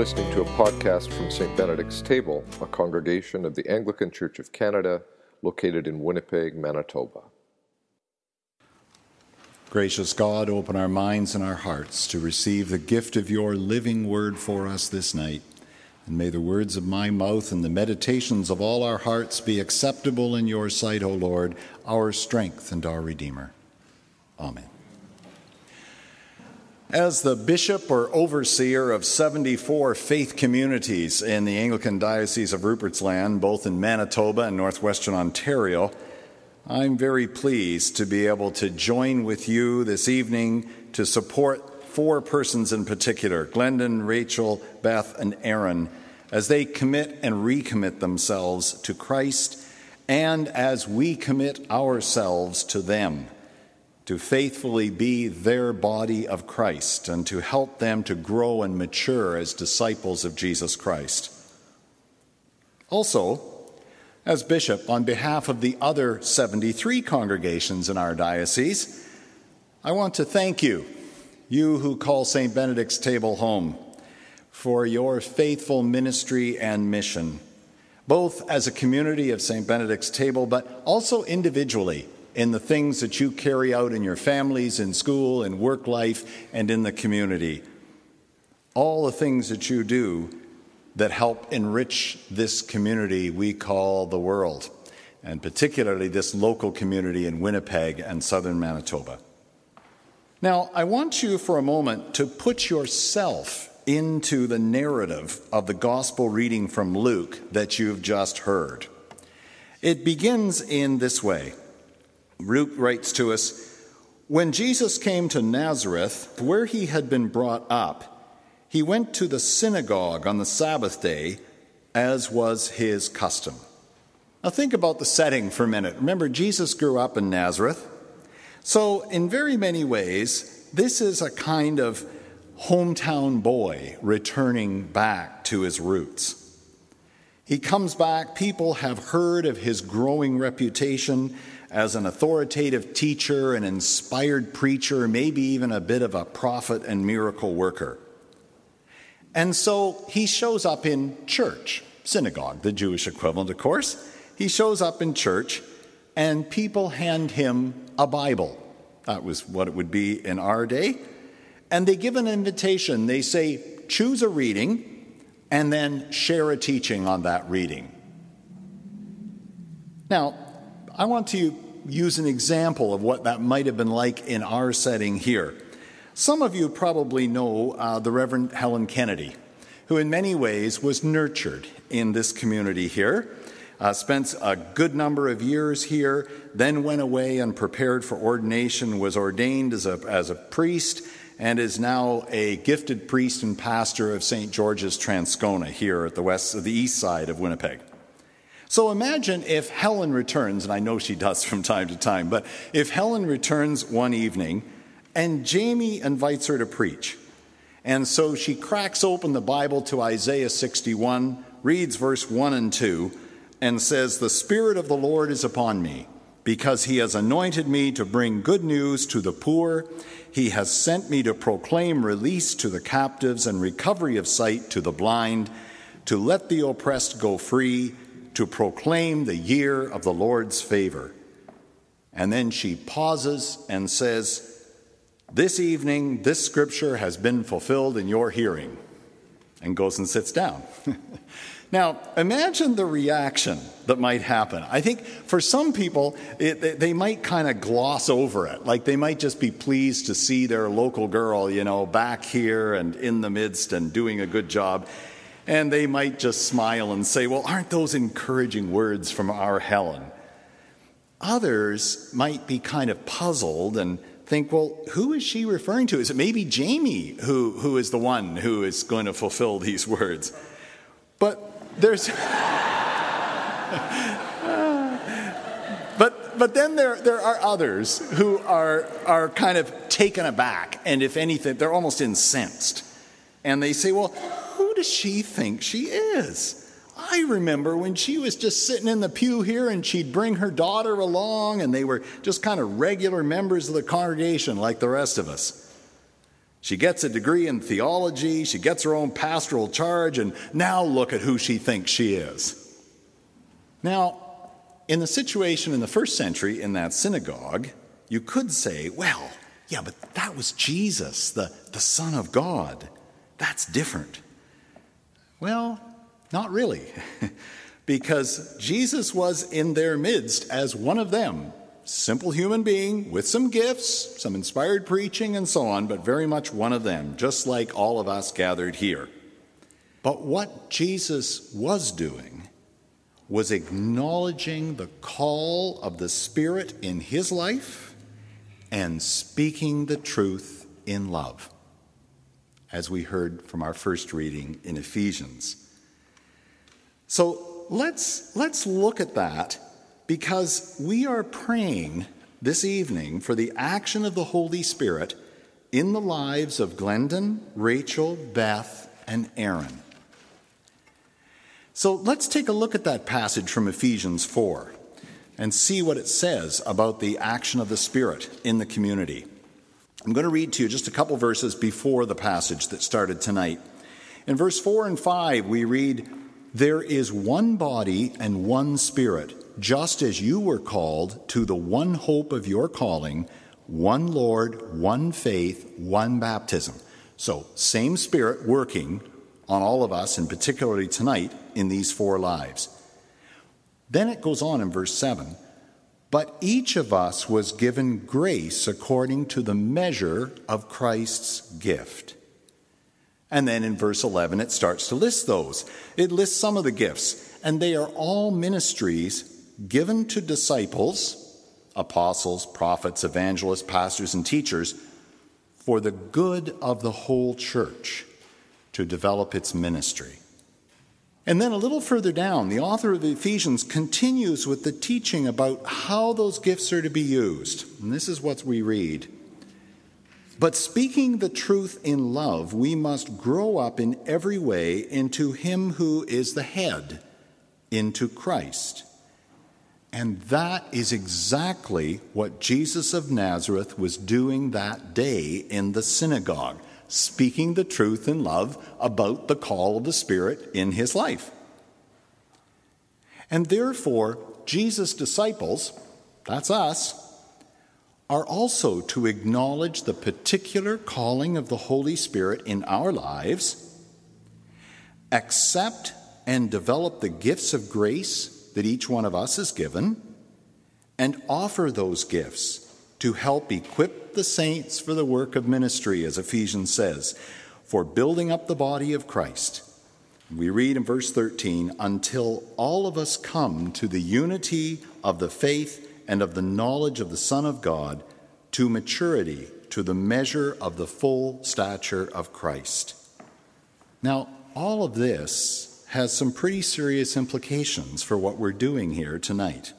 listening to a podcast from St. Benedict's Table, a congregation of the Anglican Church of Canada located in Winnipeg, Manitoba. Gracious God, open our minds and our hearts to receive the gift of your living word for us this night. And may the words of my mouth and the meditations of all our hearts be acceptable in your sight, O Lord, our strength and our Redeemer. Amen. As the bishop or overseer of 74 faith communities in the Anglican Diocese of Rupert's Land, both in Manitoba and northwestern Ontario, I'm very pleased to be able to join with you this evening to support four persons in particular Glendon, Rachel, Beth, and Aaron as they commit and recommit themselves to Christ and as we commit ourselves to them to faithfully be their body of Christ and to help them to grow and mature as disciples of Jesus Christ. Also, as bishop, on behalf of the other 73 congregations in our diocese, I want to thank you, you who call St. Benedict's Table home, for your faithful ministry and mission, both as a community of St. Benedict's Table, but also individually in the things that you carry out in your families, in school, in work life, and in the community. All the things that you do that help enrich this community we call the world, and particularly this local community in Winnipeg and southern Manitoba. Now, I want you for a moment to put yourself into the narrative of the gospel reading from Luke that you've just heard. It begins in this way. Luke writes to us When Jesus came to Nazareth, where he had been brought up, he went to the synagogue on the Sabbath day, as was his custom. Now, think about the setting for a minute. Remember, Jesus grew up in Nazareth. So, in very many ways, this is a kind of hometown boy returning back to his roots. He comes back, people have heard of his growing reputation as an authoritative teacher, an inspired preacher, maybe even a bit of a prophet and miracle worker. And so he shows up in church, synagogue, the Jewish equivalent, of course. He shows up in church, and people hand him a Bible. That was what it would be in our day. And they give an invitation. They say, choose a reading and then share a teaching on that reading. Now, I want to use an example of what that might have been like in our setting here. Some of you probably know uh, the Reverend Helen Kennedy, who in many ways was nurtured in this community here. Uh, spent a good number of years here, then went away and prepared for ordination, was ordained as a, as a priest, and is now a gifted priest and pastor of St. George's Transcona here at the west, the east side of Winnipeg. So imagine if Helen returns, and I know she does from time to time, but if Helen returns one evening and Jamie invites her to preach. And so she cracks open the Bible to Isaiah 61, reads verse 1 and 2, and says, The Spirit of the Lord is upon me, because he has anointed me to bring good news to the poor. He has sent me to proclaim release to the captives and recovery of sight to the blind, to let the oppressed go free to proclaim the year of the Lord's favor. And then she pauses and says, This evening, this scripture has been fulfilled in your hearing, and goes and sits down. now, imagine the reaction that might happen. I think for some people, it, they might kind of gloss over it. Like they might just be pleased to see their local girl, you know, back here and in the midst and doing a good job. And they might just smile and say, Well, aren't those encouraging words from our Helen? Others might be kind of puzzled and think, Well, who is she referring to? Is it maybe Jamie who, who is the one who is going to fulfill these words? But there's. but, but then there, there are others who are, are kind of taken aback, and if anything, they're almost incensed. And they say, Well, does she think she is? I remember when she was just sitting in the pew here and she'd bring her daughter along and they were just kind of regular members of the congregation like the rest of us. She gets a degree in theology, she gets her own pastoral charge, and now look at who she thinks she is. Now, in the situation in the first century in that synagogue, you could say, well, yeah, but that was Jesus, the, the Son of God. That's different. Well, not really, because Jesus was in their midst as one of them, simple human being with some gifts, some inspired preaching, and so on, but very much one of them, just like all of us gathered here. But what Jesus was doing was acknowledging the call of the Spirit in his life and speaking the truth in love, as we heard from our first reading in Ephesians. So let's, let's look at that because we are praying this evening for the action of the Holy Spirit in the lives of Glendon, Rachel, Beth, and Aaron. So let's take a look at that passage from Ephesians 4 and see what it says about the action of the Spirit in the community. I'm going to read to you just a couple verses before the passage that started tonight. In verse 4 and 5, we read, There is one body and one Spirit just as you were called to the one hope of your calling, one Lord, one faith, one baptism. So, same Spirit working on all of us, and particularly tonight in these four lives. Then it goes on in verse 7 But each of us was given grace according to the measure of Christ's gift. And then in verse 11, it starts to list those. It lists some of the gifts, and they are all ministries given to disciples, apostles, prophets, evangelists, pastors, and teachers for the good of the whole church to develop its ministry. And then a little further down, the author of Ephesians continues with the teaching about how those gifts are to be used. And this is what we read. But speaking the truth in love, we must grow up in every way into Him who is the head, into Christ. And that is exactly what Jesus of Nazareth was doing that day in the synagogue, speaking the truth in love about the call of the Spirit in his life. And therefore, Jesus' disciples, that's us, are also to acknowledge the particular calling of the Holy Spirit in our lives, accept and develop the gifts of grace that each one of us is given and offer those gifts to help equip the saints for the work of ministry, as Ephesians says, for building up the body of Christ. We read in verse 13, until all of us come to the unity of the faith and of the knowledge of the Son of God, to maturity, to the measure of the full stature of Christ. Now, all of this has some pretty serious implications for what we're doing here tonight.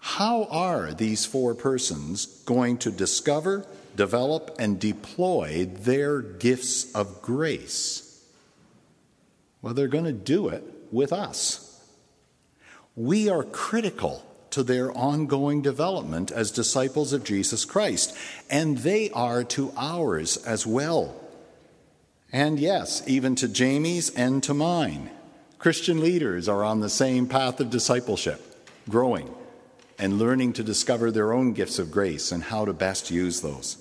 How are these four persons going to discover, develop, and deploy their gifts of grace? Well, they're going to do it with us. We are critical to their ongoing development as disciples of Jesus Christ, and they are to ours as well. And yes, even to Jamie's and to mine. Christian leaders are on the same path of discipleship, growing and learning to discover their own gifts of grace and how to best use those.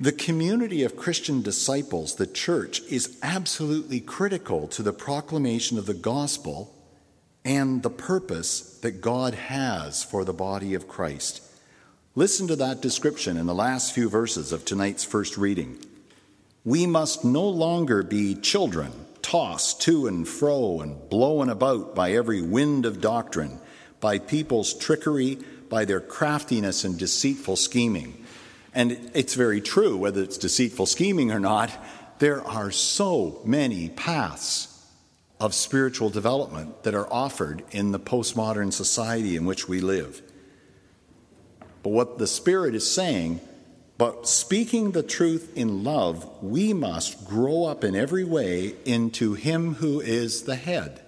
The community of Christian disciples, the church, is absolutely critical to the proclamation of the gospel and the purpose that God has for the body of Christ. Listen to that description in the last few verses of tonight's first reading. We must no longer be children tossed to and fro and blown about by every wind of doctrine, by people's trickery, by their craftiness and deceitful scheming. And it's very true, whether it's deceitful scheming or not, there are so many paths of spiritual development that are offered in the postmodern society in which we live. But what the Spirit is saying but speaking the truth in love, we must grow up in every way into Him who is the head,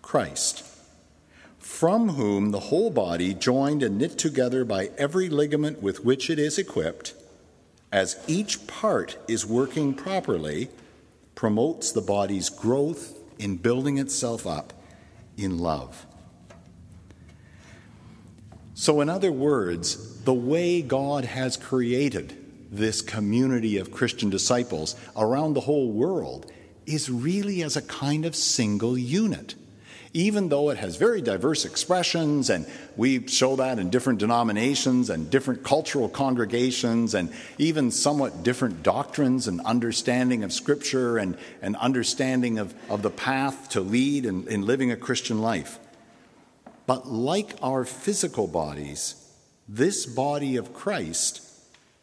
Christ, from whom the whole body, joined and knit together by every ligament with which it is equipped, as each part is working properly, promotes the body's growth in building itself up in love. So, in other words, the way God has created this community of Christian disciples around the whole world is really as a kind of single unit even though it has very diverse expressions, and we show that in different denominations and different cultural congregations, and even somewhat different doctrines and understanding of Scripture and, and understanding of, of the path to lead in, in living a Christian life. But like our physical bodies, this body of Christ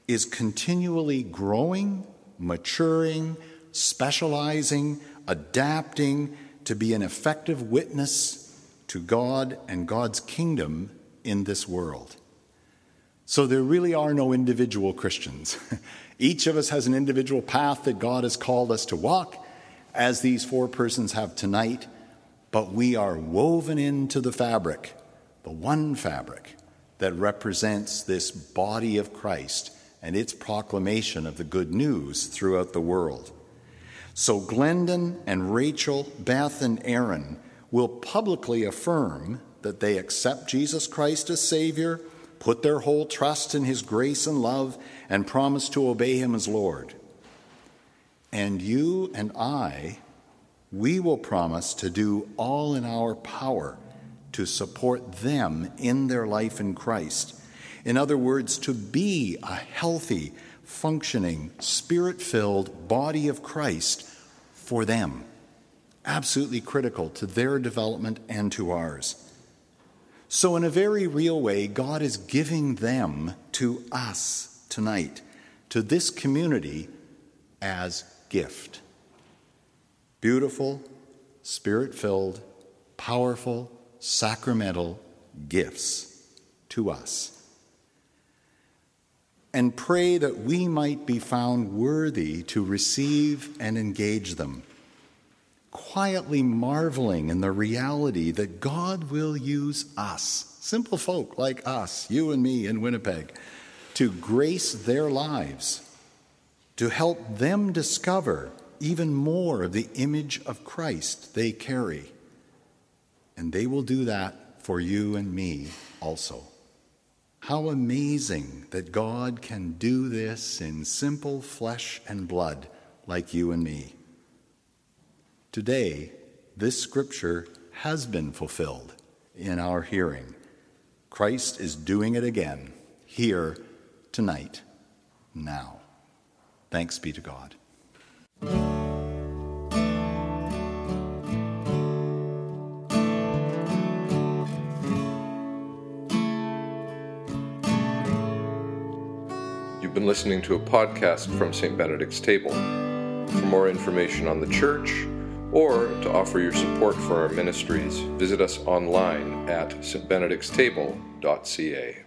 is continually growing, maturing, specializing, adapting, to be an effective witness to God and God's kingdom in this world. So there really are no individual Christians. Each of us has an individual path that God has called us to walk, as these four persons have tonight, but we are woven into the fabric, the one fabric that represents this body of Christ and its proclamation of the good news throughout the world. So Glendon and Rachel, Beth and Aaron will publicly affirm that they accept Jesus Christ as Savior, put their whole trust in His grace and love, and promise to obey Him as Lord. And you and I, we will promise to do all in our power to support them in their life in Christ. In other words, to be a healthy, functioning, spirit filled body of Christ for them. Absolutely critical to their development and to ours. So, in a very real way, God is giving them to us tonight, to this community, as gift. Beautiful, spirit filled, powerful, sacramental gifts to us and pray that we might be found worthy to receive and engage them, quietly marveling in the reality that God will use us, simple folk like us, you and me in Winnipeg, to grace their lives, to help them discover even more of the image of Christ they carry. And they will do that for you and me also. How amazing that God can do this in simple flesh and blood like you and me. Today, this scripture has been fulfilled in our hearing. Christ is doing it again, here, tonight, now. Thanks be to God. You've been listening to a podcast from St. Benedict's Table. For more information on the church or to offer your support for our ministries, visit us online at stbenedictstable.ca.